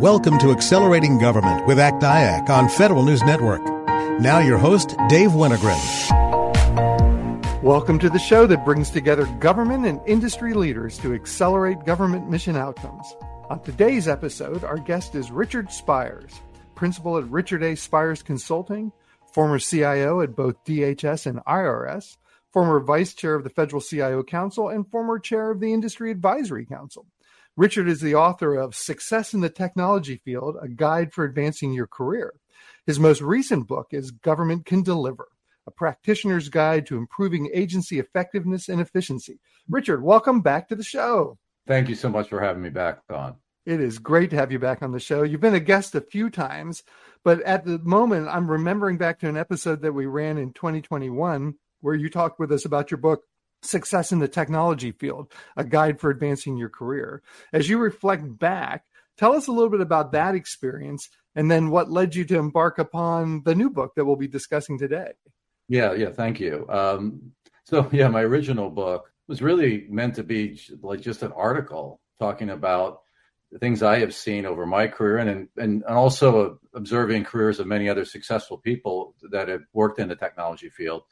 Welcome to Accelerating Government with ACT-IAC on Federal News Network. Now your host, Dave Wennergren. Welcome to the show that brings together government and industry leaders to accelerate government mission outcomes. On today's episode, our guest is Richard Spires, principal at Richard A. Spires Consulting, former CIO at both DHS and IRS, former vice chair of the Federal CIO Council, and former chair of the Industry Advisory Council. Richard is the author of Success in the Technology Field A Guide for Advancing Your Career. His most recent book is Government Can Deliver A Practitioner's Guide to Improving Agency Effectiveness and Efficiency. Richard, welcome back to the show. Thank you so much for having me back on. It is great to have you back on the show. You've been a guest a few times, but at the moment, I'm remembering back to an episode that we ran in 2021 where you talked with us about your book, Success in the Technology Field, a guide for advancing your career. As you reflect back, tell us a little bit about that experience and then what led you to embark upon the new book that we'll be discussing today. Yeah, yeah, thank you. Um, so, yeah, my original book was really meant to be like just an article talking about the things I have seen over my career and and, and also observing careers of many other successful people that have worked in the technology field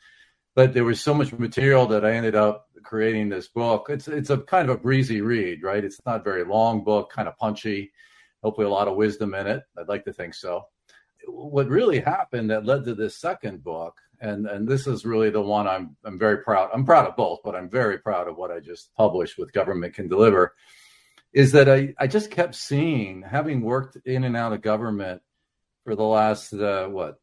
but there was so much material that I ended up creating this book. It's it's a kind of a breezy read, right? It's not a very long book, kind of punchy. Hopefully, a lot of wisdom in it. I'd like to think so. What really happened that led to this second book, and and this is really the one I'm I'm very proud. I'm proud of both, but I'm very proud of what I just published with Government Can Deliver. Is that I I just kept seeing, having worked in and out of government for the last uh, what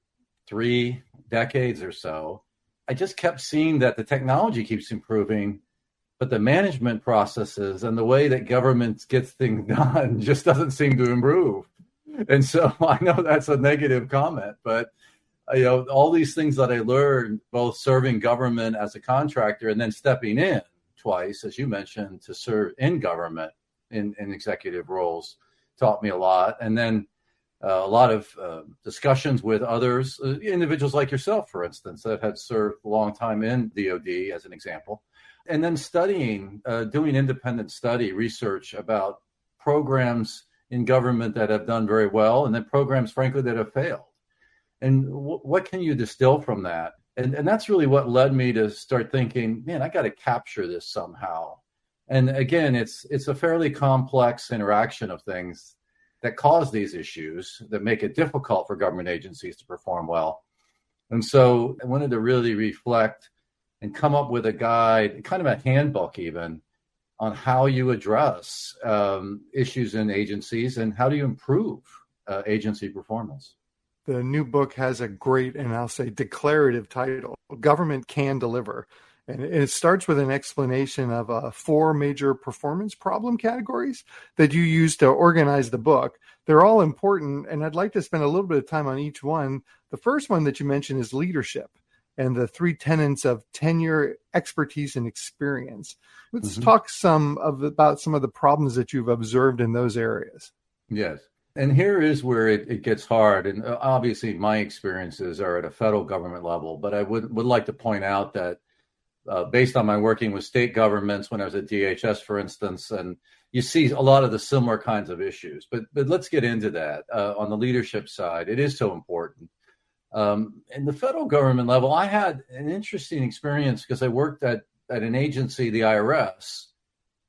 three decades or so I just kept seeing that the technology keeps improving, but the management processes and the way that government gets things done just doesn't seem to improve. And so I know that's a negative comment, but you know all these things that I learned, both serving government as a contractor and then stepping in twice, as you mentioned, to serve in government in, in executive roles, taught me a lot. And then uh, a lot of uh, discussions with others, uh, individuals like yourself, for instance, that had served a long time in DoD, as an example, and then studying, uh, doing independent study research about programs in government that have done very well, and then programs, frankly, that have failed. And w- what can you distill from that? And, and that's really what led me to start thinking, man, I got to capture this somehow. And again, it's it's a fairly complex interaction of things that cause these issues that make it difficult for government agencies to perform well. And so I wanted to really reflect and come up with a guide, kind of a handbook even, on how you address um, issues in agencies and how do you improve uh, agency performance. The new book has a great and I'll say declarative title Government Can Deliver. And it starts with an explanation of uh, four major performance problem categories that you use to organize the book. They're all important, and I'd like to spend a little bit of time on each one. The first one that you mentioned is leadership and the three tenets of tenure, expertise, and experience. Let's mm-hmm. talk some of about some of the problems that you've observed in those areas. Yes. And here is where it, it gets hard. And uh, obviously, my experiences are at a federal government level, but I would, would like to point out that uh, based on my working with state governments when I was at DHS, for instance, and you see a lot of the similar kinds of issues. But but let's get into that uh, on the leadership side. It is so important. Um, in the federal government level, I had an interesting experience because I worked at at an agency, the IRS,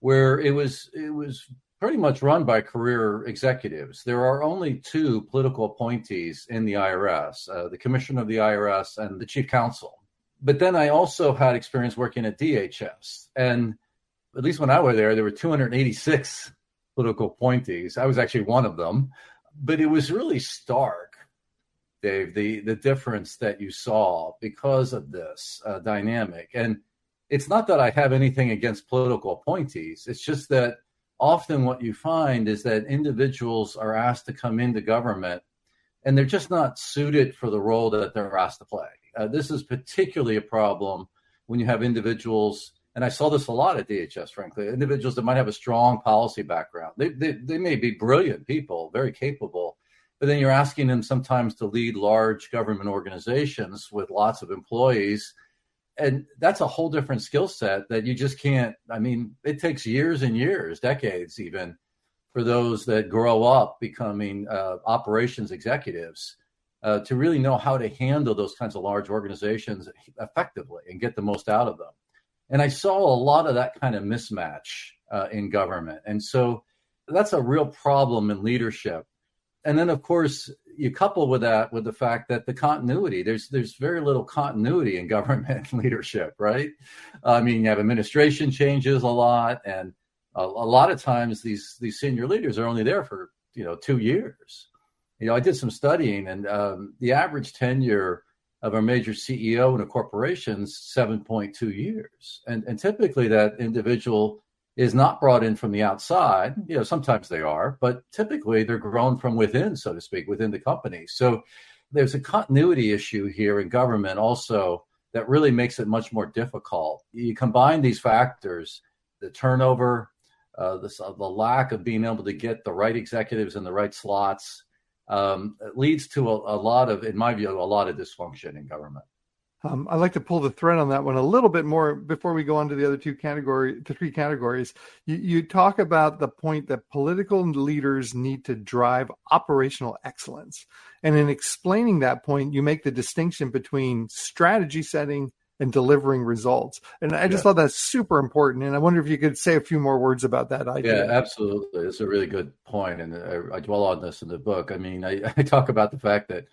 where it was it was pretty much run by career executives. There are only two political appointees in the IRS: uh, the commissioner of the IRS and the chief counsel but then I also had experience working at DHS. And at least when I was there, there were 286 political appointees. I was actually one of them. But it was really stark, Dave, the, the difference that you saw because of this uh, dynamic. And it's not that I have anything against political appointees, it's just that often what you find is that individuals are asked to come into government and they're just not suited for the role that they're asked to play. Uh, this is particularly a problem when you have individuals, and I saw this a lot at DHS, frankly, individuals that might have a strong policy background. They, they, they may be brilliant people, very capable, but then you're asking them sometimes to lead large government organizations with lots of employees. And that's a whole different skill set that you just can't. I mean, it takes years and years, decades even, for those that grow up becoming uh, operations executives uh, to really know how to handle those kinds of large organizations effectively and get the most out of them. And I saw a lot of that kind of mismatch uh, in government. And so that's a real problem in leadership. And then, of course, you couple with that with the fact that the continuity there's there's very little continuity in government leadership, right? I mean, you have administration changes a lot, and a, a lot of times these these senior leaders are only there for you know two years. You know, I did some studying, and um, the average tenure of a major CEO in a corporation is 7.2 years, and and typically that individual is not brought in from the outside. You know, sometimes they are, but typically they're grown from within, so to speak, within the company. So there's a continuity issue here in government also that really makes it much more difficult. You combine these factors, the turnover, uh, uh, the lack of being able to get the right executives in the right slots, um, leads to a, a lot of, in my view, a lot of dysfunction in government. Um, I'd like to pull the thread on that one a little bit more before we go on to the other two category, the three categories. You, you talk about the point that political leaders need to drive operational excellence, and in explaining that point, you make the distinction between strategy setting and delivering results. And I just yeah. thought that's super important. And I wonder if you could say a few more words about that idea. Yeah, absolutely. It's a really good point, and I, I dwell on this in the book. I mean, I, I talk about the fact that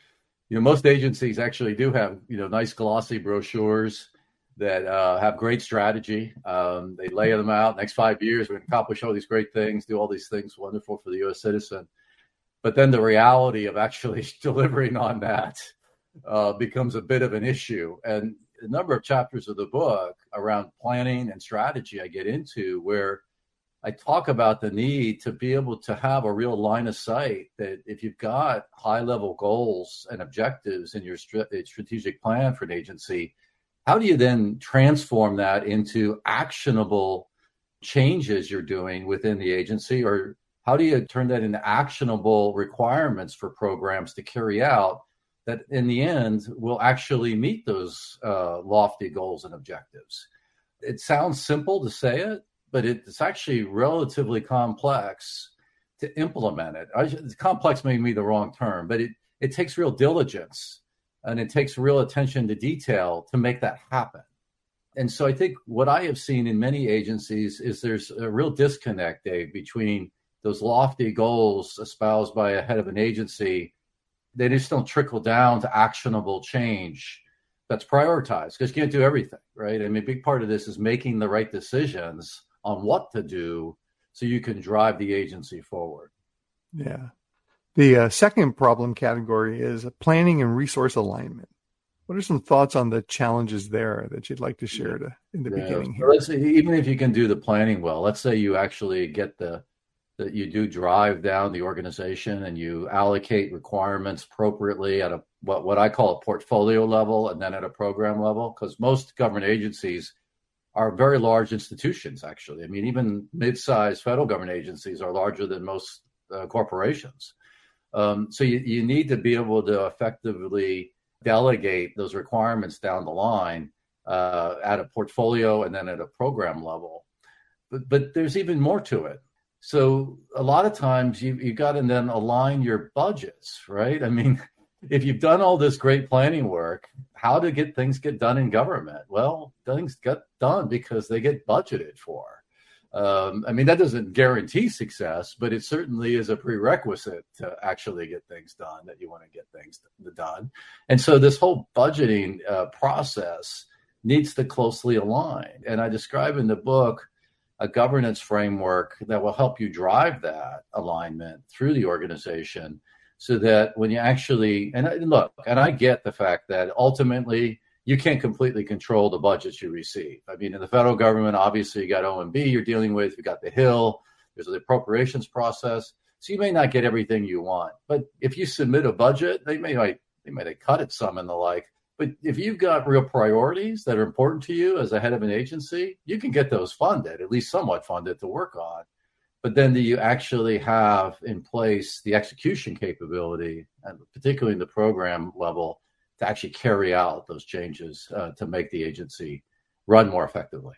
you know most agencies actually do have you know nice glossy brochures that uh, have great strategy. Um, they lay them out. Next five years, we accomplish all these great things, do all these things wonderful for the U.S. citizen. But then the reality of actually delivering on that uh, becomes a bit of an issue. And a number of chapters of the book around planning and strategy I get into where I talk about the need to be able to have a real line of sight that if you've got high level goals and objectives in your uh, strategic plan for an agency, how do you then transform that into actionable changes you're doing within the agency? Or how do you turn that into actionable requirements for programs to carry out that in the end will actually meet those uh, lofty goals and objectives? It sounds simple to say it, but it's actually relatively complex to implement it. I, complex may be the wrong term, but it, it takes real diligence and it takes real attention to detail to make that happen. And so I think what I have seen in many agencies is there's a real disconnect, Dave, between those lofty goals espoused by a head of an agency. They just don't trickle down to actionable change that's prioritized because you can't do everything, right? I mean, a big part of this is making the right decisions on what to do so you can drive the agency forward. Yeah. The uh, second problem category is planning and resource alignment. What are some thoughts on the challenges there that you'd like to share to, in the yeah. beginning here? So even if you can do the planning well, let's say you actually get the that you do drive down the organization and you allocate requirements appropriately at a what what I call a portfolio level and then at a program level because most government agencies are very large institutions, actually. I mean, even mid sized federal government agencies are larger than most uh, corporations. Um, so you, you need to be able to effectively delegate those requirements down the line uh, at a portfolio and then at a program level. But, but there's even more to it. So a lot of times you you got to then align your budgets, right? I mean, if you've done all this great planning work, how to get things get done in government? Well, things get done because they get budgeted for. Um, I mean, that doesn't guarantee success, but it certainly is a prerequisite to actually get things done that you want to get things done. And so this whole budgeting uh, process needs to closely align. And I describe in the book a governance framework that will help you drive that alignment through the organization so that when you actually and look, and I get the fact that ultimately you can't completely control the budgets you receive. I mean, in the federal government, obviously you got OMB you're dealing with, you got the Hill, there's the appropriations process. So you may not get everything you want. But if you submit a budget, they may like they may cut it some and the like. But if you've got real priorities that are important to you as a head of an agency, you can get those funded, at least somewhat funded to work on but then do you actually have in place the execution capability, and particularly in the program level, to actually carry out those changes uh, to make the agency run more effectively?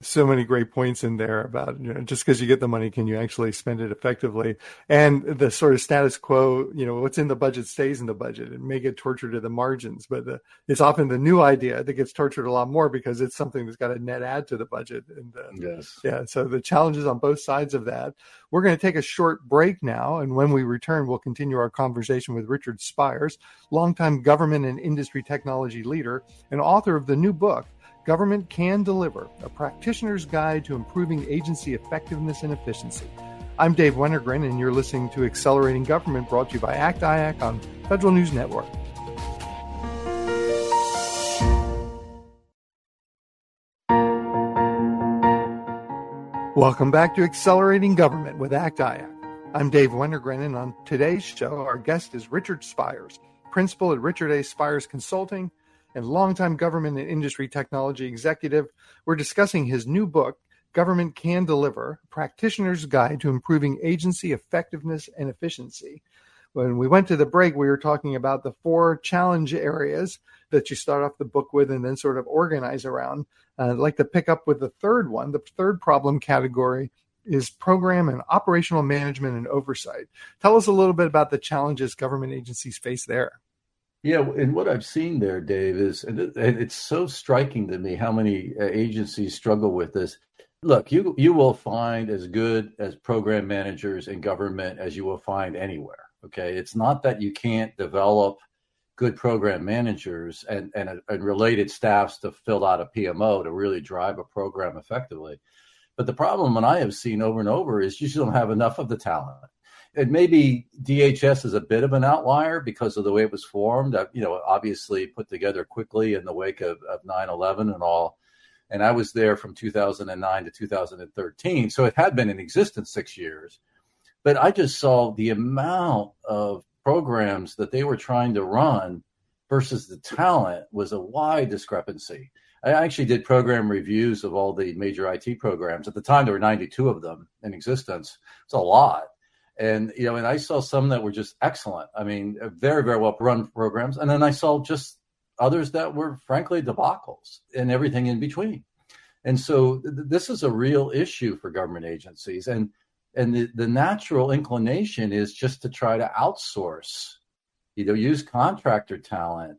So many great points in there about you know, just because you get the money, can you actually spend it effectively? And the sort of status quo, you know, what's in the budget stays in the budget. It may get tortured to the margins, but the, it's often the new idea that gets tortured a lot more because it's something that's got a net add to the budget. And uh, yes, yeah, so the challenges on both sides of that. We're going to take a short break now, and when we return, we'll continue our conversation with Richard Spires, longtime government and industry technology leader and author of the new book. Government Can Deliver, a practitioner's guide to improving agency effectiveness and efficiency. I'm Dave Wennergren, and you're listening to Accelerating Government brought to you by ACT IAC on Federal News Network. Welcome back to Accelerating Government with ACT IAC. I'm Dave Wennergren, and on today's show, our guest is Richard Spires, principal at Richard A. Spires Consulting and longtime government and industry technology executive. We're discussing his new book, Government Can Deliver Practitioner's Guide to Improving Agency Effectiveness and Efficiency. When we went to the break, we were talking about the four challenge areas that you start off the book with and then sort of organize around. Uh, I'd like to pick up with the third one. The third problem category is program and operational management and oversight. Tell us a little bit about the challenges government agencies face there. Yeah, and what I've seen there, Dave, is and it's so striking to me how many uh, agencies struggle with this. Look, you you will find as good as program managers in government as you will find anywhere. Okay, it's not that you can't develop good program managers and and, and related staffs to fill out a PMO to really drive a program effectively. But the problem, and I have seen over and over, is you just don't have enough of the talent and maybe DHS is a bit of an outlier because of the way it was formed. Uh, you know, obviously put together quickly in the wake of, of 9/11 and all. And I was there from 2009 to 2013, so it had been in existence six years. But I just saw the amount of programs that they were trying to run versus the talent was a wide discrepancy. I actually did program reviews of all the major IT programs. At the time, there were 92 of them in existence. It's a lot and you know, and I saw some that were just excellent. I mean, very very well run programs, and then I saw just others that were frankly debacles and everything in between. And so th- this is a real issue for government agencies, and and the, the natural inclination is just to try to outsource, you know, use contractor talent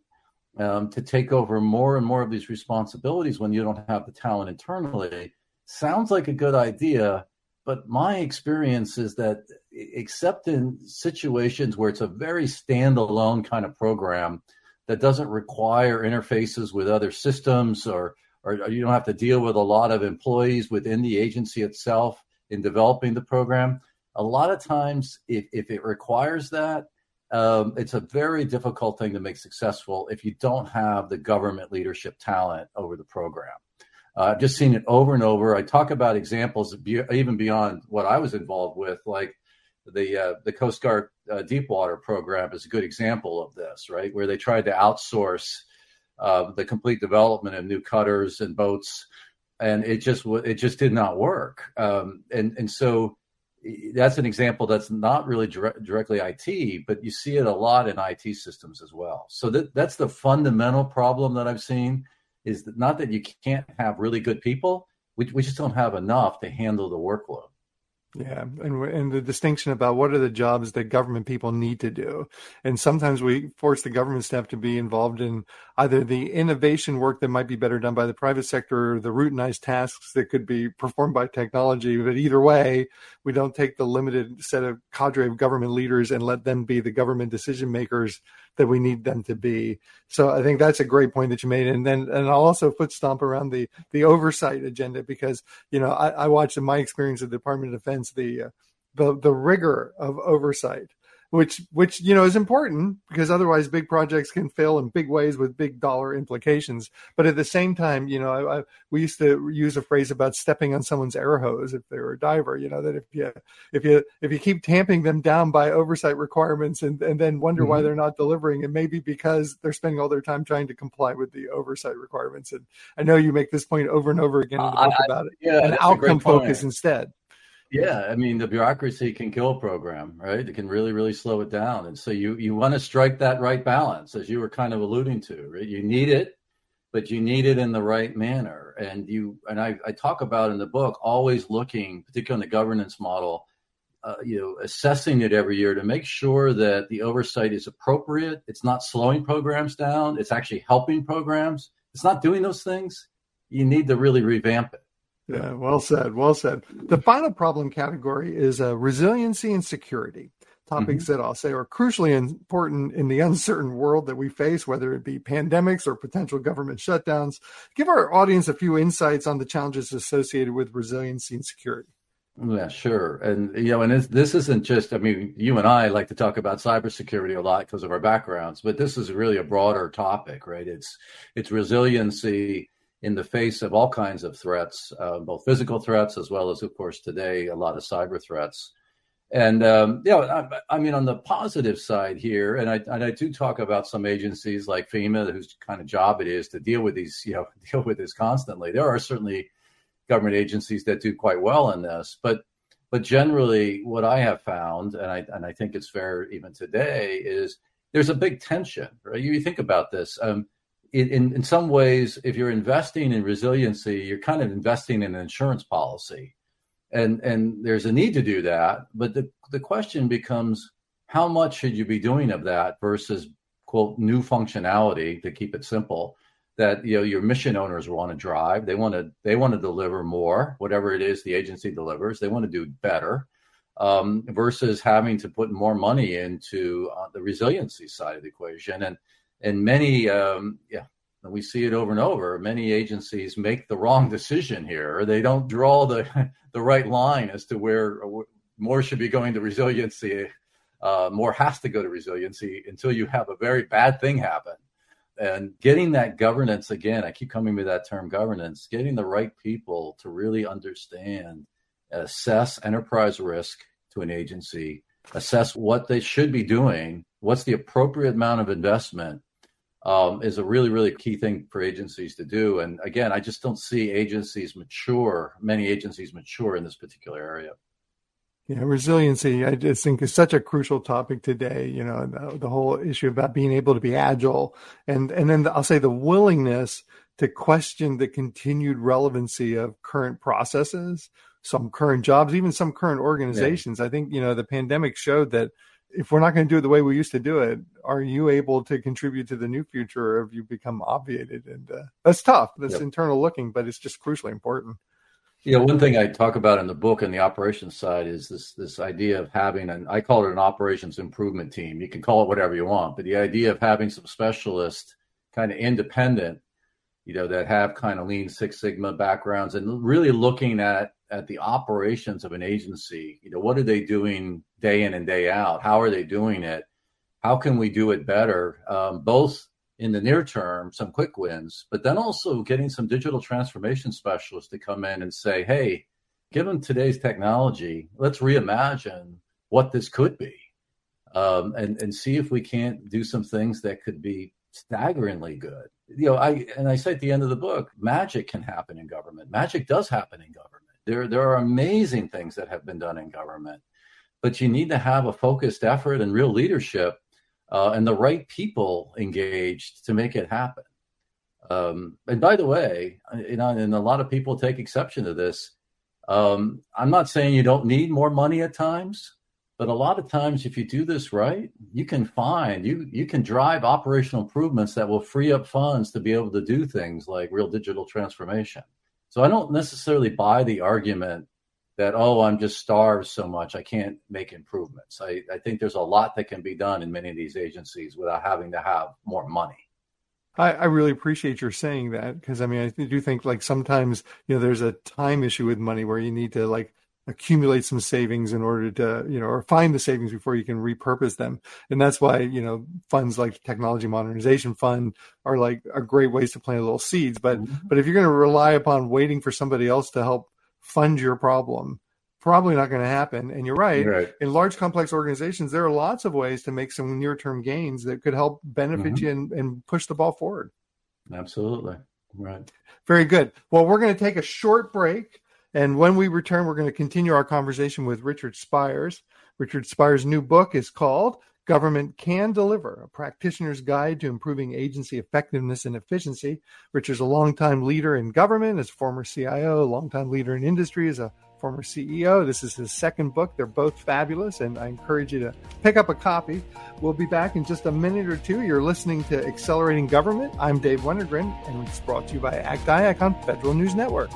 um, to take over more and more of these responsibilities when you don't have the talent internally. Sounds like a good idea, but my experience is that except in situations where it's a very standalone kind of program that doesn't require interfaces with other systems or or you don't have to deal with a lot of employees within the agency itself in developing the program. A lot of times, if, if it requires that, um, it's a very difficult thing to make successful if you don't have the government leadership talent over the program. I've just seen it over and over. I talk about examples be, even beyond what I was involved with, like the uh, the Coast Guard uh, Deepwater program is a good example of this, right? Where they tried to outsource uh, the complete development of new cutters and boats, and it just it just did not work. Um, and and so that's an example that's not really dire- directly IT, but you see it a lot in IT systems as well. So that that's the fundamental problem that I've seen is that not that you can't have really good people, we, we just don't have enough to handle the workload. Yeah, and and the distinction about what are the jobs that government people need to do, and sometimes we force the government staff to be involved in either the innovation work that might be better done by the private sector, or the routinized tasks that could be performed by technology. But either way, we don't take the limited set of cadre of government leaders and let them be the government decision makers that we need them to be. So I think that's a great point that you made. And then, and I'll also foot stomp around the, the oversight agenda because, you know, I, I watched in my experience at the Department of Defense, the, uh, the, the rigor of oversight which which you know is important because otherwise big projects can fail in big ways with big dollar implications. But at the same time, you know, I, I, we used to use a phrase about stepping on someone's air hose if they were a diver. You know that if you if you if you keep tamping them down by oversight requirements and and then wonder mm-hmm. why they're not delivering, it may be because they're spending all their time trying to comply with the oversight requirements. And I know you make this point over and over again in the book I, about it. Yeah, and outcome focus instead. Yeah, I mean the bureaucracy can kill a program, right? It can really, really slow it down. And so you you want to strike that right balance, as you were kind of alluding to, right? You need it, but you need it in the right manner. And you and I, I talk about in the book always looking, particularly in the governance model, uh, you know, assessing it every year to make sure that the oversight is appropriate. It's not slowing programs down. It's actually helping programs. It's not doing those things. You need to really revamp it. Yeah, well said. Well said. The final problem category is uh, resiliency and security. Topics mm-hmm. that I'll say are crucially important in the uncertain world that we face, whether it be pandemics or potential government shutdowns. Give our audience a few insights on the challenges associated with resiliency and security. Yeah, sure. And you know, and this isn't just. I mean, you and I like to talk about cybersecurity a lot because of our backgrounds, but this is really a broader topic, right? It's it's resiliency in the face of all kinds of threats, uh, both physical threats as well as, of course, today a lot of cyber threats. And um, I, I, mean, on the positive side here, and I, and I do talk about some agencies like FEMA, whose kind of job it is to deal with these, you know, deal with this constantly. There are certainly government agencies that do quite well in this, but but generally, what I have found, and I and I think it's fair even today, is there's a big tension. Right? You think about this. Um, in, in some ways, if you're investing in resiliency, you're kind of investing in an insurance policy. And, and there's a need to do that. But the, the question becomes how much should you be doing of that versus, quote, new functionality to keep it simple that you know your mission owners want to drive they want to they want to deliver more whatever it is the agency delivers they want to do better um, versus having to put more money into uh, the resiliency side of the equation and and many um, yeah we see it over and over. Many agencies make the wrong decision here. Or they don't draw the the right line as to where more should be going to resiliency uh, more has to go to resiliency until you have a very bad thing happen. And getting that governance again i keep coming to that term governance getting the right people to really understand assess enterprise risk to an agency assess what they should be doing what's the appropriate amount of investment um, is a really, really key thing for agencies to do. And again, I just don't see agencies mature, many agencies mature in this particular area. Yeah, resiliency, I just think is such a crucial topic today. You know, the, the, whole issue about being able to be agile, and and then I'll say the willingness to question the continued relevancy of current processes, some current jobs, even some current organizations. Yeah. I think you know the pandemic showed that if we're not going to do it the way we used to do it, are you able to contribute to the new future or have you become obviated? And uh, that's tough. That's yep. internal looking, but it's just crucially important. Yeah, one thing I talk about in the book and the operations side is this this idea of having an I call it an operations improvement team. You can call it whatever you want, but the idea of having some specialists kind of independent, you know, that have kind of lean Six Sigma backgrounds and really looking at at the operations of an agency. You know, what are they doing day in and day out? How are they doing it? How can we do it better? Um, both in the near term, some quick wins, but then also getting some digital transformation specialists to come in and say, hey, given today's technology, let's reimagine what this could be um, and, and see if we can't do some things that could be staggeringly good. You know, I and I say at the end of the book, magic can happen in government. Magic does happen in government. There, there are amazing things that have been done in government, but you need to have a focused effort and real leadership uh, and the right people engaged to make it happen. Um, and by the way, you know, and a lot of people take exception to this. Um, I'm not saying you don't need more money at times, but a lot of times, if you do this right, you can find you you can drive operational improvements that will free up funds to be able to do things like real digital transformation. So I don't necessarily buy the argument that, oh, I'm just starved so much, I can't make improvements. I, I think there's a lot that can be done in many of these agencies without having to have more money. I, I really appreciate your saying that because I mean I do think like sometimes you know there's a time issue with money where you need to like accumulate some savings in order to you know or find the savings before you can repurpose them and that's why you know funds like technology modernization fund are like are great ways to plant little seeds but mm-hmm. but if you're going to rely upon waiting for somebody else to help fund your problem probably not going to happen and you're right. right. in large complex organizations there are lots of ways to make some near-term gains that could help benefit mm-hmm. you and, and push the ball forward absolutely right very good well we're going to take a short break and when we return, we're going to continue our conversation with Richard Spires. Richard Spires' new book is called Government Can Deliver, a practitioner's guide to improving agency effectiveness and efficiency. Richard's a longtime leader in government as a former CIO, longtime leader in industry as a former CEO. This is his second book. They're both fabulous, and I encourage you to pick up a copy. We'll be back in just a minute or two. You're listening to Accelerating Government. I'm Dave Wennergren, and it's brought to you by ACT on Federal News Network.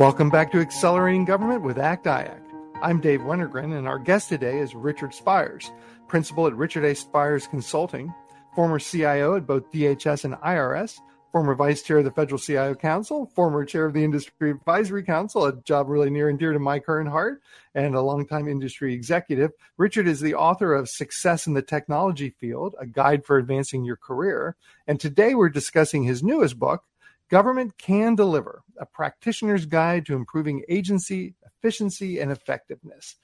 Welcome back to Accelerating Government with ACT IAC. I'm Dave Wennergren, and our guest today is Richard Spires, principal at Richard A. Spires Consulting, former CIO at both DHS and IRS, former vice chair of the Federal CIO Council, former chair of the Industry Advisory Council, a job really near and dear to my current heart, and a longtime industry executive. Richard is the author of Success in the Technology Field, a guide for advancing your career. And today we're discussing his newest book, Government Can Deliver A Practitioner's Guide to Improving Agency Efficiency and Effectiveness.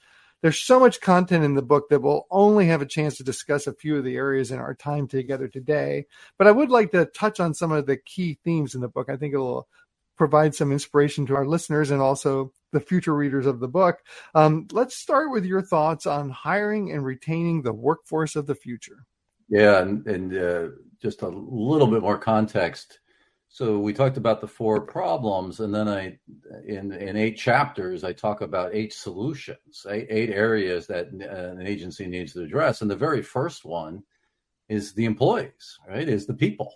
There's so much content in the book that we'll only have a chance to discuss a few of the areas in our time together today. But I would like to touch on some of the key themes in the book. I think it'll provide some inspiration to our listeners and also the future readers of the book. Um, let's start with your thoughts on hiring and retaining the workforce of the future. Yeah, and, and uh, just a little bit more context so we talked about the four problems, and then I, in in eight chapters, I talk about eight solutions, eight, eight areas that uh, an agency needs to address. And the very first one is the employees, right? Is the people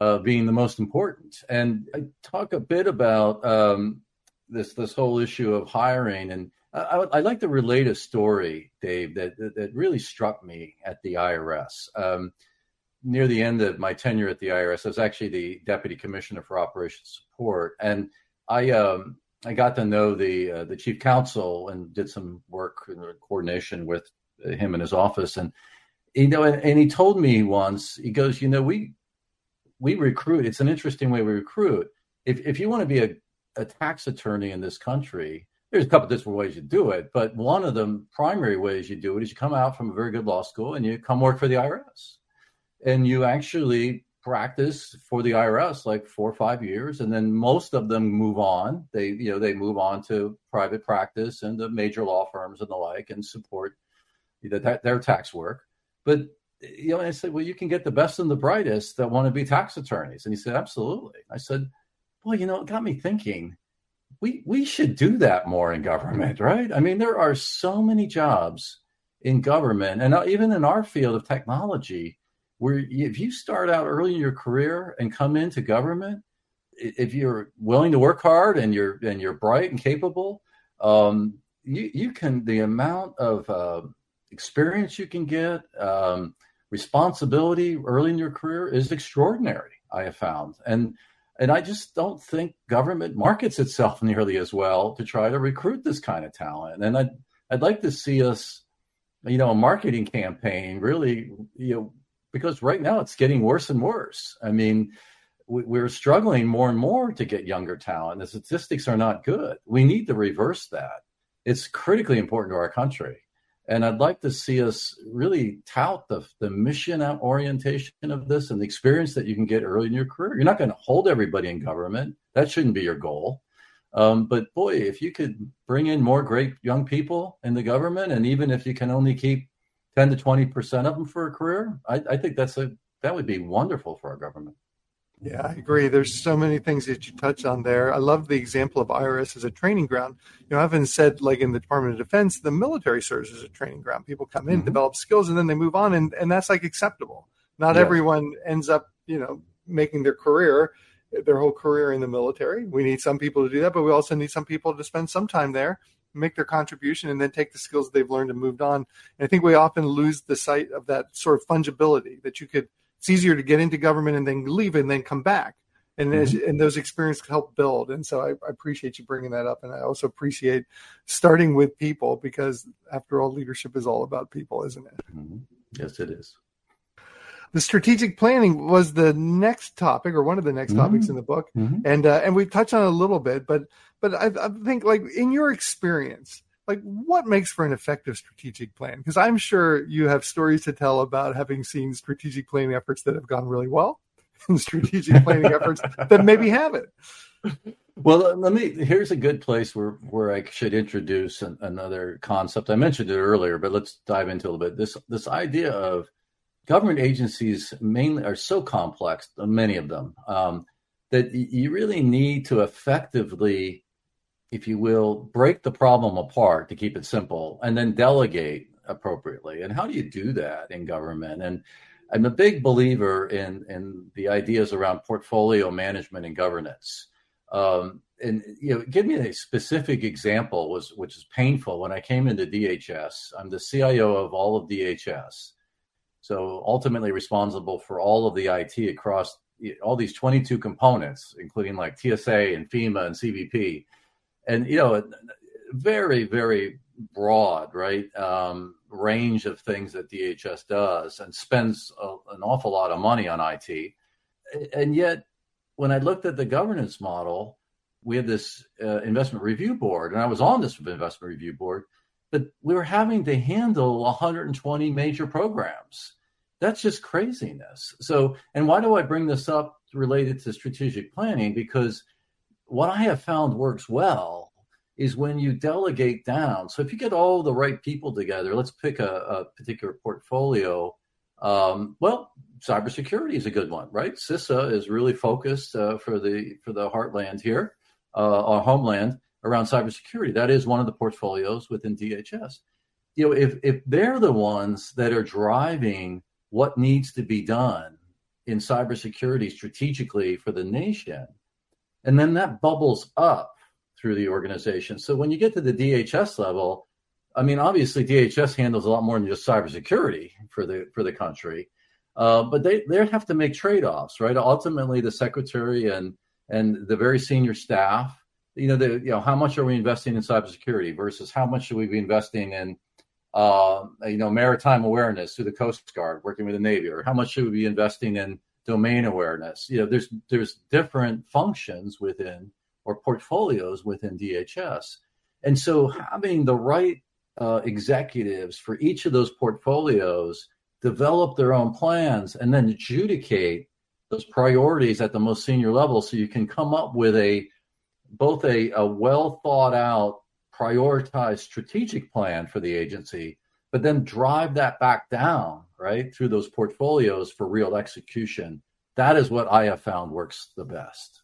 uh, being the most important. And I talk a bit about um, this this whole issue of hiring, and I, I, like to relate a story, Dave, that that really struck me at the IRS. Um, near the end of my tenure at the IRS, I was actually the deputy commissioner for operations support, and I um, I got to know the uh, the chief counsel and did some work in coordination with him in his office, and you know, and, and he told me once, he goes, you know, we we recruit. It's an interesting way we recruit. If if you want to be a, a tax attorney in this country, there's a couple different ways you do it, but one of the primary ways you do it is you come out from a very good law school and you come work for the IRS and you actually practice for the IRS like four or five years, and then most of them move on. They you know they move on to private practice and the major law firms and the like, and support their, their tax work. But you know, I said, well, you can get the best and the brightest that want to be tax attorneys, and he said, absolutely. I said, well, you know, it got me thinking. We we should do that more in government, right? I mean, there are so many jobs in government, and even in our field of technology where if you start out early in your career and come into government, if you're willing to work hard and you're and you're bright and capable, um, you you can the amount of uh, experience you can get, um, responsibility early in your career is extraordinary. I have found, and and I just don't think government markets itself nearly as well to try to recruit this kind of talent. And I'd I'd like to see us, you know, a marketing campaign really, you know because right now it's getting worse and worse. I mean, we're struggling more and more to get younger talent. The statistics are not good. We need to reverse that. It's critically important to our country. And I'd like to see us really tout the, the mission orientation of this and the experience that you can get early in your career. You're not going to hold everybody in government. That shouldn't be your goal. Um, but boy, if you could bring in more great young people in the government, and even if you can only keep 10 to 20 percent of them for a career I, I, think that's a that would be wonderful for our government. Yeah i agree. There's so many things that you touch on there. I love the example of irs as a training ground. You know i've been said like in the department of defense the military serves as a training ground. People come in mm-hmm. develop skills and then they move on and, and that's like acceptable. Not everyone ends up you know making their career their whole career in the military. We need some people to do that but we also need some people to spend some time there make their contribution and then take the skills they've learned and moved on. And I think we often lose the sight of that sort of fungibility that you could. It's easier to get into government and then leave and then come back, and mm-hmm. as, and those experiences help build. And so I, I, appreciate you bringing that up, and I also appreciate starting with people because after all, leadership is all about people, isn't it? Mm-hmm. Yes, it is. The strategic planning was the next topic, or one of the next mm-hmm. topics in the book, mm-hmm. and uh, and we touched on it a little bit, but but I, I think like in your experience, like what makes for an effective strategic plan? Because I'm sure you have stories to tell about having seen strategic planning efforts that have gone really well and strategic planning efforts that maybe haven't. Well, let me. Here's a good place where where I should introduce an, another concept. I mentioned it earlier, but let's dive into a little bit. This this idea of government agencies mainly are so complex, many of them, um, that you really need to effectively, if you will, break the problem apart to keep it simple, and then delegate appropriately. And how do you do that in government? And I'm a big believer in in the ideas around portfolio management and governance. Um, and you know, give me a specific example was which is painful. When I came into DHS, I'm the CIO of all of DHS, so ultimately responsible for all of the IT across all these 22 components, including like TSA and FEMA and CBP, and you know, very very broad, right? Um, range of things that DHS does and spends a, an awful lot of money on IT. And yet, when I looked at the governance model, we had this uh, investment review board, and I was on this investment review board, but we were having to handle 120 major programs. That's just craziness. So, and why do I bring this up related to strategic planning? Because what I have found works well is when you delegate down. So if you get all the right people together, let's pick a, a particular portfolio. Um, well, cybersecurity is a good one, right? CISA is really focused uh, for the for the heartland here, uh, our homeland around cybersecurity. That is one of the portfolios within DHS. You know, if if they're the ones that are driving what needs to be done in cybersecurity strategically for the nation, and then that bubbles up through the organization. So when you get to the DHS level, I mean, obviously DHS handles a lot more than just cybersecurity for the for the country, uh, but they they have to make trade offs, right? Ultimately, the secretary and and the very senior staff, you know, the you know how much are we investing in cybersecurity versus how much should we be investing in, uh, you know, maritime awareness through the Coast Guard, working with the Navy, or how much should we be investing in domain awareness? You know, there's there's different functions within or portfolios within DHS. And so having the right uh, executives for each of those portfolios develop their own plans and then adjudicate those priorities at the most senior level so you can come up with a both a, a well thought out prioritized strategic plan for the agency but then drive that back down right through those portfolios for real execution. That is what i have found works the best.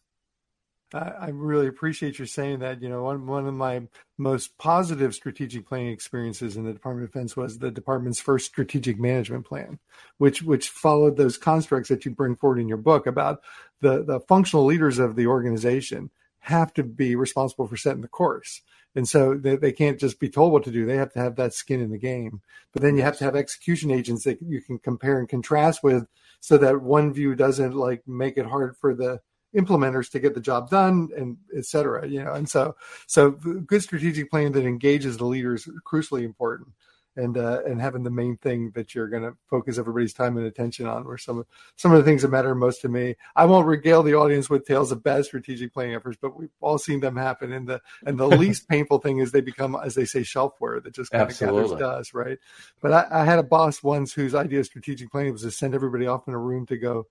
I really appreciate you saying that. You know, one one of my most positive strategic planning experiences in the Department of Defense was the department's first strategic management plan, which which followed those constructs that you bring forward in your book about the the functional leaders of the organization have to be responsible for setting the course. And so they, they can't just be told what to do. They have to have that skin in the game. But then you have to have execution agents that you can compare and contrast with so that one view doesn't like make it hard for the implementers to get the job done and et cetera you know and so so good strategic plan that engages the leaders crucially important and uh, and having the main thing that you're going to focus everybody's time and attention on were some some of the things that matter most to me. I won't regale the audience with tales of bad strategic planning efforts, but we've all seen them happen. And the and the least painful thing is they become, as they say, shelfware that just kind Absolutely. of gathers dust, right? But I, I had a boss once whose idea of strategic planning was to send everybody off in a room to go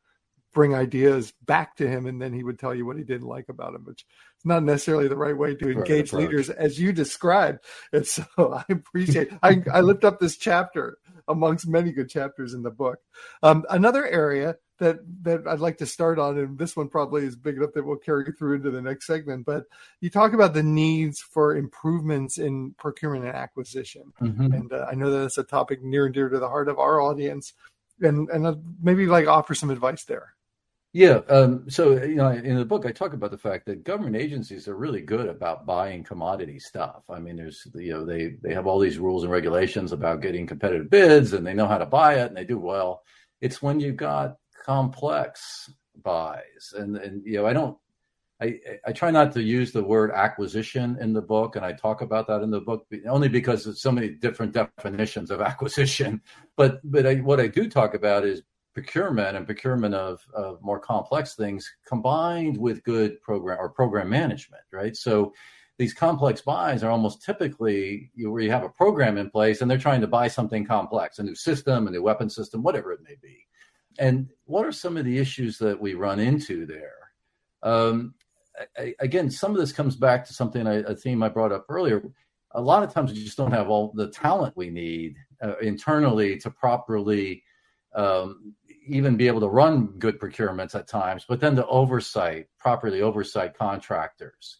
bring ideas back to him and then he would tell you what he didn't like about him which is not necessarily the right way to engage leaders as you described and so i appreciate I, I lift up this chapter amongst many good chapters in the book um, another area that that I'd like to start on, and this one probably is big enough that we'll carry through into the next segment. But you talk about the needs for improvements in procurement and acquisition, mm-hmm. and uh, I know that that's a topic near and dear to the heart of our audience, and and maybe like offer some advice there. Yeah. Um, so, you know, in the book, I talk about the fact that government agencies are really good about buying commodity stuff. I mean, there's, you know, they, they have all these rules and regulations about getting competitive bids and they know how to buy it and they do well. It's when you've got complex buys. And, and you know, I don't, I, I try not to use the word acquisition in the book, and I talk about that in the book only because there's so many different definitions of acquisition. But but I, what I do talk about is procurement and procurement of, of more complex things combined with good program or program management, right? So these complex buys are almost typically where you have a program in place and they're trying to buy something complex, a new system, a new weapon system, whatever it may be. And what are some of the issues that we run into there? Um, I, again, some of this comes back to something I, a theme I brought up earlier. A lot of times we just don't have all the talent we need uh, internally to properly um, even be able to run good procurements at times, but then to oversight properly oversight contractors.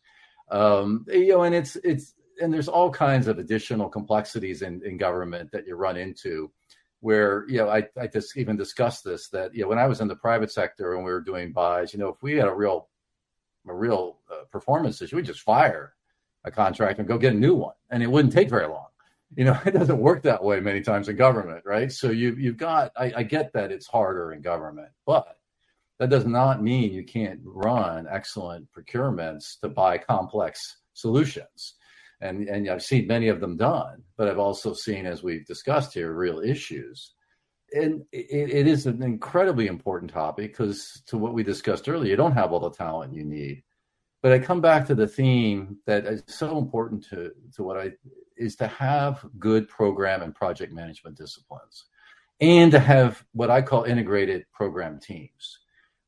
Um, you know, and it's it's and there's all kinds of additional complexities in, in government that you run into where you know I, I just even discussed this that you know when I was in the private sector and we were doing buys, you know if we had a real a real uh, performance issue, we just fire a contract and go get a new one, and it wouldn't take very long. You know, it doesn't work that way many times in government, right? So you you've got I, I get that it's harder in government, but that does not mean you can't run excellent procurements to buy complex solutions and and I've seen many of them done, but I've also seen, as we've discussed here, real issues. And it, it is an incredibly important topic because, to what we discussed earlier, you don't have all the talent you need. But I come back to the theme that is so important to to what I is to have good program and project management disciplines, and to have what I call integrated program teams,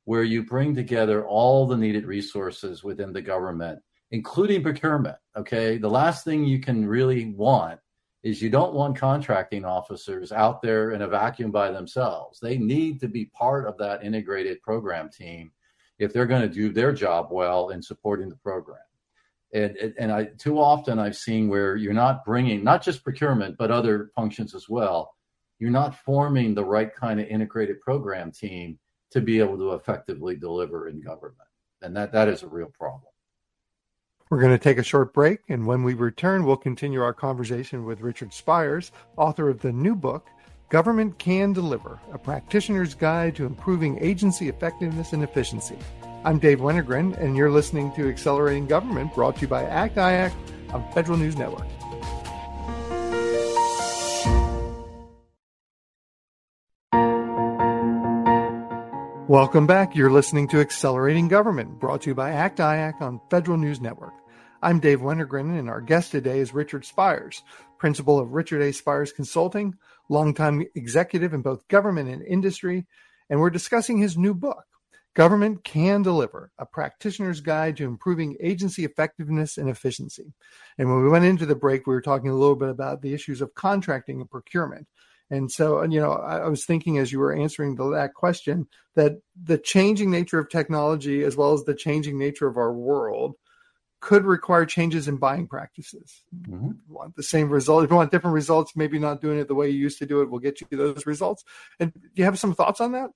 where you bring together all the needed resources within the government including procurement. Okay. The last thing you can really want is you don't want contracting officers out there in a vacuum by themselves. They need to be part of that integrated program team if they're going to do their job well in supporting the program. And, and I too often I've seen where you're not bringing not just procurement but other functions as well. You're not forming the right kind of integrated program team to be able to effectively deliver in government, and that that is a real problem. We're going to take a short break, and when we return, we'll continue our conversation with Richard Spires, author of the new book, Government Can Deliver A Practitioner's Guide to Improving Agency Effectiveness and Efficiency. I'm Dave Wennergren, and you're listening to Accelerating Government, brought to you by ACT IAC on Federal News Network. Welcome back. You're listening to Accelerating Government, brought to you by ACT IAC on Federal News Network. I'm Dave Wennergren, and our guest today is Richard Spires, principal of Richard A. Spires Consulting, longtime executive in both government and industry, and we're discussing his new book, Government Can Deliver A Practitioner's Guide to Improving Agency Effectiveness and Efficiency. And when we went into the break, we were talking a little bit about the issues of contracting and procurement. And so, you know, I, was thinking as you were answering the, that question that the changing nature of technology, as well as the changing nature of our world, could require changes in buying practices. Mm-hmm. want the same result. If you want different results, maybe not doing it the way you used to do it will get you those results. And do you have some thoughts on that?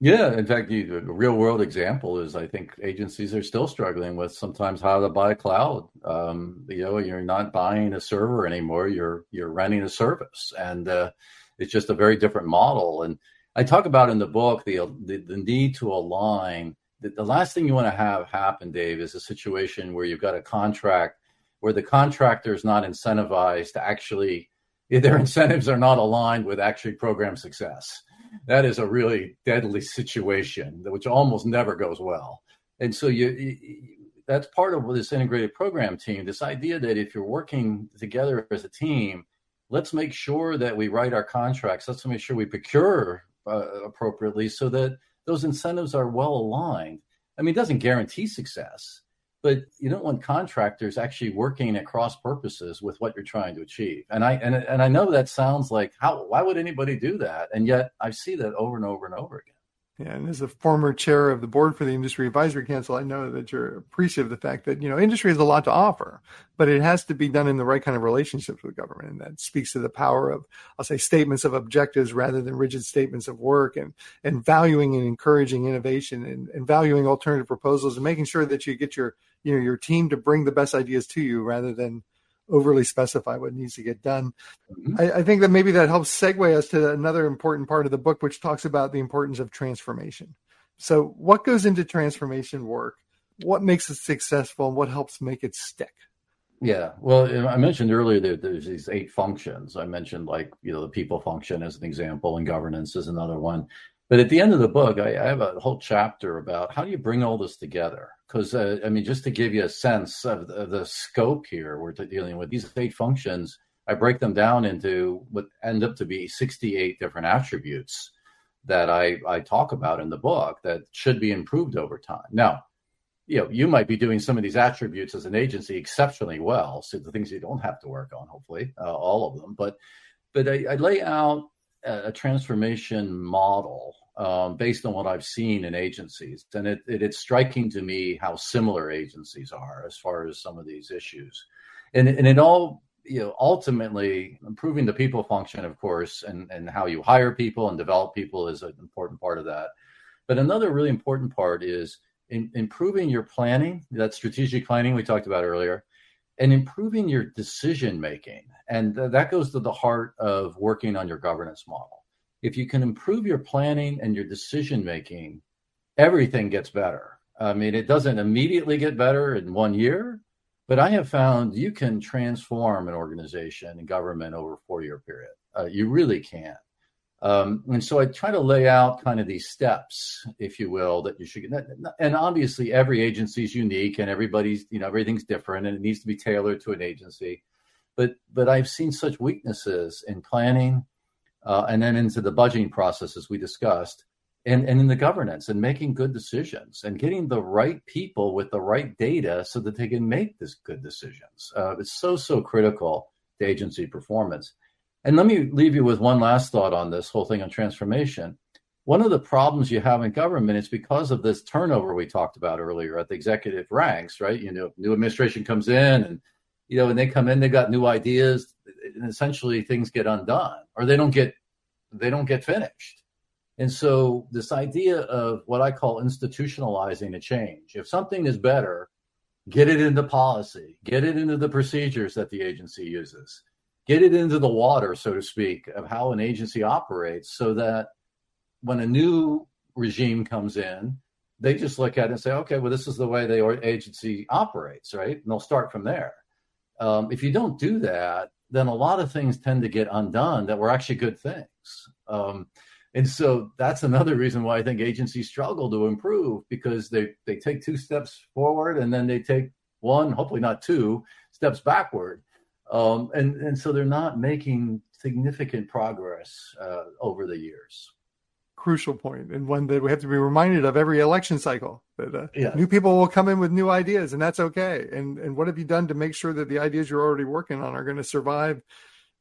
Yeah, in fact, the real world example is I think agencies are still struggling with sometimes how to buy cloud. Um, you know, you're not buying a server anymore; you're you're renting a service, and uh, it's just a very different model. And I talk about in the book the the, the need to align the, the last thing you want to have happen, Dave, is a situation where you've got a contract where the contractor is not incentivized to actually, their incentives are not aligned with actually program success. That is a really deadly situation, which almost never goes well. And so you, you that's part of this integrated program team. This idea that if you're working together as a team, let's make sure that we write our contracts. Let's make sure we procure uh, appropriately so that those incentives are well aligned. I mean, it doesn't guarantee success, but you don't want contractors actually working at cross purposes with what you're trying to achieve. And I and and I know that sounds like how why would anybody do that? And yet I see that over and over and over again. Yeah, and as a former chair of the board for the Industry Advisory Council, I know that you're appreciative of the fact that you know industry has a lot to offer, but it has to be done in the right kind of relationships with government, and that speaks to the power of I'll say statements of objectives rather than rigid statements of work, and and valuing and encouraging innovation and, and valuing alternative proposals, and making sure that you get your you know your team to bring the best ideas to you rather than overly specify what needs to get done. Mm-hmm. I, I, think that maybe that helps segue us to another important part of the book, which talks about the importance of transformation. So, what goes into transformation work? What makes it successful, and what helps make it stick? Yeah, well, I mentioned earlier that there's these eight functions. I mentioned like you know the people function as an example, and governance is another one. But at the end of the book, I, I have a whole chapter about how do you bring all this together because uh, I mean, just to give you a sense of, of the scope here, we're dealing with these eight functions. I break them down into what end up to be 68 different attributes that I, I talk about in the book that should be improved over time. Now, you know, you might be doing some of these attributes as an agency exceptionally well. So the things you don't have to work on, hopefully, uh, all of them. But but I, I lay out a, transformation model um, based on what I've seen in agencies, and it, it, it's striking to me how similar agencies are as far as some of these issues, and and it all you know ultimately improving the people function, of course, and and how you hire people and develop people is an important part of that. But another really important part is in, improving your planning, that strategic planning we talked about earlier, and improving your decision making. And th- that goes to the heart of working on your governance model. If you can improve your planning and your decision making, everything gets better. I mean, it doesn't immediately get better in one year, but I have found you can transform an organization and government over a four year period. Uh, you really can. Um, and so I try to lay out kind of these steps, if you will, that you should. get. And obviously, every agency is unique, and everybody's, you know, everything's different, and it needs to be tailored to an agency. But but I've seen such weaknesses in planning, uh, and then into the budgeting process, as we discussed, and and in the governance, and making good decisions, and getting the right people with the right data, so that they can make this good decisions. Uh, it's so so critical to agency performance. And let me leave you with one last thought on this whole thing on transformation. One of the problems you have in government is because of this turnover we talked about earlier at the executive ranks, right? You know, new administration comes in and, you know, when they come in, they got new ideas and essentially things get undone or they don't get, they don't get finished. And so this idea of what I call institutionalizing a change, if something is better, get it into policy, get it into the procedures that the agency uses get it into the water, so to speak, of how an agency operates so that when a new regime comes in, they just look at it and say, okay, well, this is the way the agency operates, right? And they'll start from there. Um, if you don't do that, then a lot of things tend to get undone that were actually good things. Um, and so that's another reason why I think agencies struggle to improve because they, they take two steps forward and then they take one, hopefully not two, steps backward. Um, and, and so they're not making significant progress uh, over the years. Crucial point, and one that we have to be reminded of every election cycle that uh, yes. new people will come in with new ideas, and that's okay. And and what have you done to make sure that the ideas you're already working on are going to survive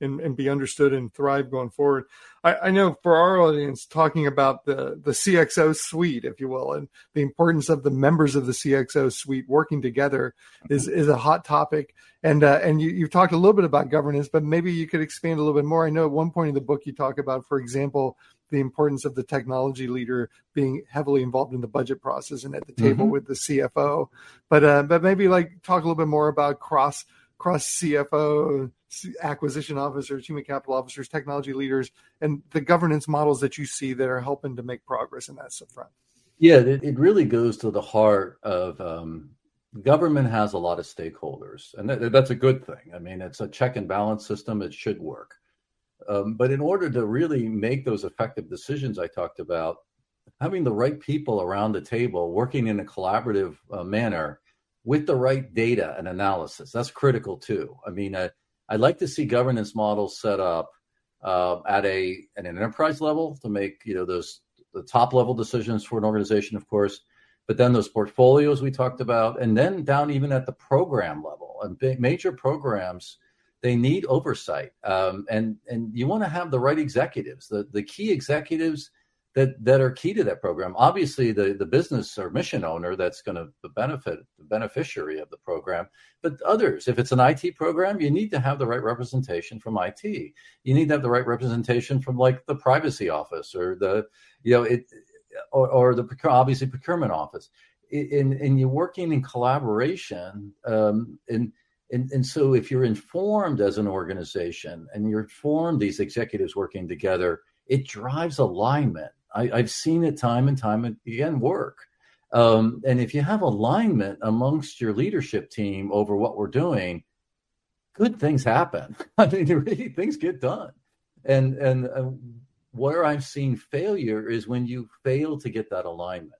and, and be understood and thrive going forward. I, I, know for our audience, talking about the, the CXO suite, if you will, and the importance of the members of the CXO suite working together is, is a hot topic. And, uh, and you, you've talked a little bit about governance, but maybe you could expand a little bit more. I know at one point in the book, you talk about, for example, the importance of the technology leader being heavily involved in the budget process and at the table mm-hmm. with the CFO. But uh, but maybe like talk a little bit more about cross cross CFO, acquisition officers, human capital officers, technology leaders, and the governance models that you see that are helping to make progress in that front? Yeah, it, it really goes to the heart of um, government has a lot of stakeholders, and that, that's a good thing. I mean, it's a check and balance system; it should work. Um, but in order to really make those effective decisions I talked about, having the right people around the table working in a collaborative uh, manner with the right data and analysis. That's critical too. I mean, uh, I'd like to see governance models set up uh, at a at an enterprise level to make you know those the top level decisions for an organization, of course, but then those portfolios we talked about, and then down even at the program level. And big, major programs, they need oversight, um, and and you want to have the right executives, the the key executives that that are key to that program. Obviously, the the business or mission owner that's going to benefit the beneficiary of the program, but others. If it's an IT program, you need to have the right representation from IT. You need to have the right representation from like the privacy office or the you know it or, or the obviously procurement office. In and you're working in collaboration um, and. And, and so if you're informed as an organization and you're informed these executives working together, it drives alignment I, have seen it time and time again work. Um, and if you have alignment amongst your leadership team over what we're doing, good things happen. I mean, really, things get done. And and uh, where I've seen failure is when you fail to get that alignment.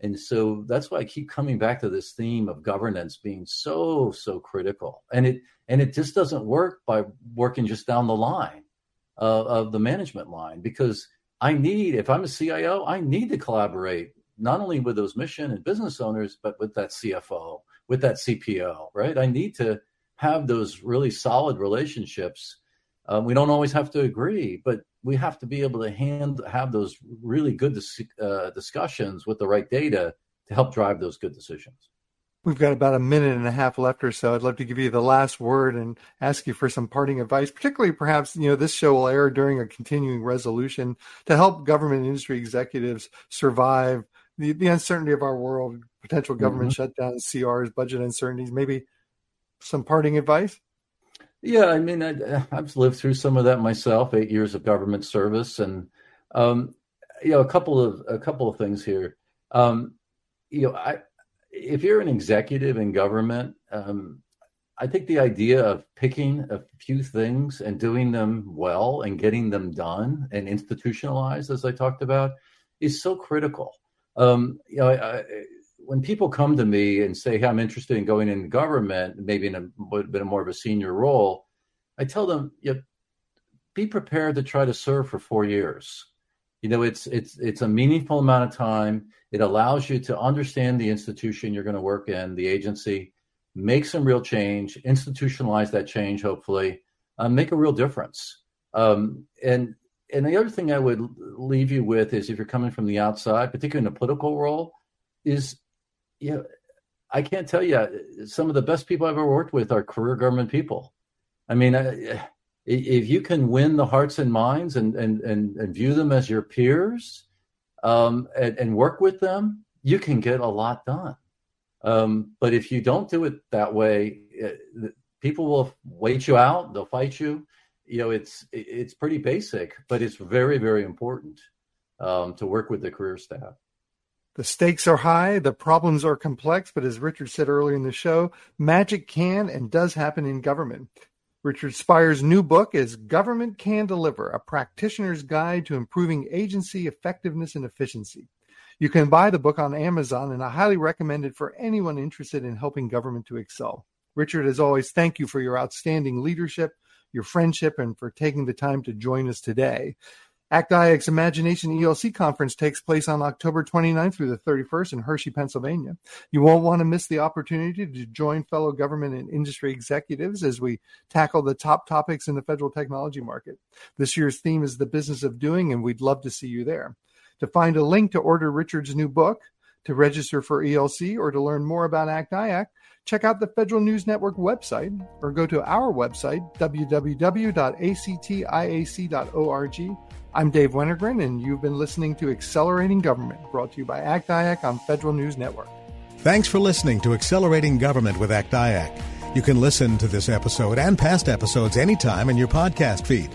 And so that's why I keep coming back to this theme of governance being so so critical. And it and it just doesn't work by working just down the line uh, of the management line because I need, if I'm a CIO, I need to collaborate not only with those mission and business owners, but with that CFO, with that CPO, right? I need to have those really solid relationships. Um, we don't always have to agree, but we have to be able to hand have those really good dis- uh, discussions with the right data to help drive those good decisions. We've got about a minute and a half left or so. I'd love to give you the last word and ask you for some parting advice, particularly perhaps, you know, this show will air during a continuing resolution to help government industry executives survive the, the uncertainty of our world, potential government mm-hmm. shutdowns, CRs, budget uncertainties, maybe some parting advice? Yeah, I mean, I, have lived through some of that myself. Eight years of government service, and um, you know, a couple of a couple of things here. Um, you know, I if you're an executive in government, um, I think the idea of picking a few things and doing them well and getting them done and institutionalized, as I talked about, is so critical. Um, you know, I, I, when people come to me and say, hey, I'm interested in going into government, maybe in a bit more of a senior role, I tell them, you be prepared to try to serve for four years. You know, it's it's it's a meaningful amount of time. It allows you to understand the institution you're going to work in, the agency, make some real change, institutionalize that change, hopefully, uh, make a real difference. Um, and and the other thing I would leave you with is if you're coming from the outside, particularly in a political role, is you know, I can't tell you some of the best people I've ever worked with are career government people. I mean, if you can win the hearts and minds and and and, and view them as your peers, um, and, and, work with them, you can get a lot done. Um, but if you don't do it that way, it, people will wait you out. They'll fight you. You know, it's it's pretty basic, but it's very very important um, to work with the career staff. The stakes are high, the problems are complex, but as Richard said earlier in the show, magic can and does happen in government. Richard Spires' new book is Government Can Deliver A Practitioner's Guide to Improving Agency Effectiveness and Efficiency. You can buy the book on Amazon, and I highly recommend it for anyone interested in helping government to excel. Richard, as always, thank you for your outstanding leadership, your friendship, and for taking the time to join us today. ACT IAC's Imagine Nation ELC conference takes place on October 29th through the 31st in Hershey, Pennsylvania. You won't want to miss the opportunity to join fellow government and industry executives as we tackle the top topics in the federal technology market. This year's theme is the business of doing, and we'd love to see you there. To find a link to order Richard's new book, to register for ELC, or to learn more about ACT IAC, check out the Federal News Network website or go to our website, www.actiac.org I'm Dave Wennergren, and you've been listening to Accelerating Government, brought to you by ACT IAC on Federal News Network. Thanks for listening to Accelerating Government with ACT IAC. You can listen to this episode and past episodes anytime in your podcast feed.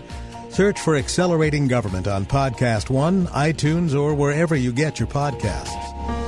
Search for Accelerating Government on Podcast One, iTunes, or wherever you get your podcasts.